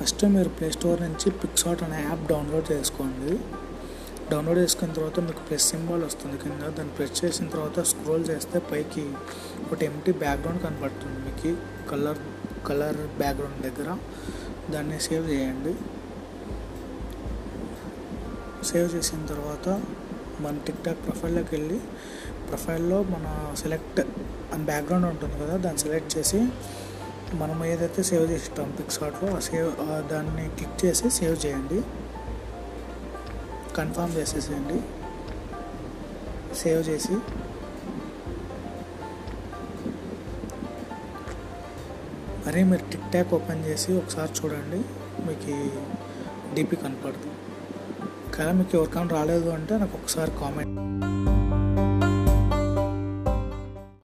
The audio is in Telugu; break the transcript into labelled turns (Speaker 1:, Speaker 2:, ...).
Speaker 1: ఫస్ట్ మీరు ప్లే స్టోర్ నుంచి పిక్సాట్ అనే యాప్ డౌన్లోడ్ చేసుకోండి. డౌన్లోడ్ చేసుకున్న తర్వాత మీకు ప్లస్ సింబల్ వస్తుంది కింద. దాన్ని ప్రెస్ చేసిన తర్వాత స్క్రోల్ చేస్తే పైకి ఒకటి ఎంటీ బ్యాక్గ్రౌండ్ కనపడుతుంది మీకు. కలర్ కలర్ బ్యాక్గ్రౌండ్ దగ్గర. దాన్ని సేవ్ చేయండి. సేవ్ చేసిన తర్వాత మన టిక్ టాక్ ప్రొఫైల్లోకి వెళ్ళి ప్రొఫైల్లో మన సెలెక్ట్ అని బ్యాక్గ్రౌండ్ ఉంటుంది కదా దాన్ని సెలెక్ట్ చేసి మనం ఏదైతే సేవ్ చేసిస్తాం పిక్సార్ట్లో ఆ సేవ్ దాన్ని క్లిక్ చేసి సేవ్ చేయండి. కన్ఫర్మ్ చేసేసేయండి. సేవ్ చేసి. మరి మీరు టిక్ టాక్ ఓపెన్ చేసి ఒకసారి చూడండి. మీకు డిపి కనపడుతుంది. కానీ మీకు ఎవరికైనా రాలేదు అంటే నాకు ఒకసారి కామెంట్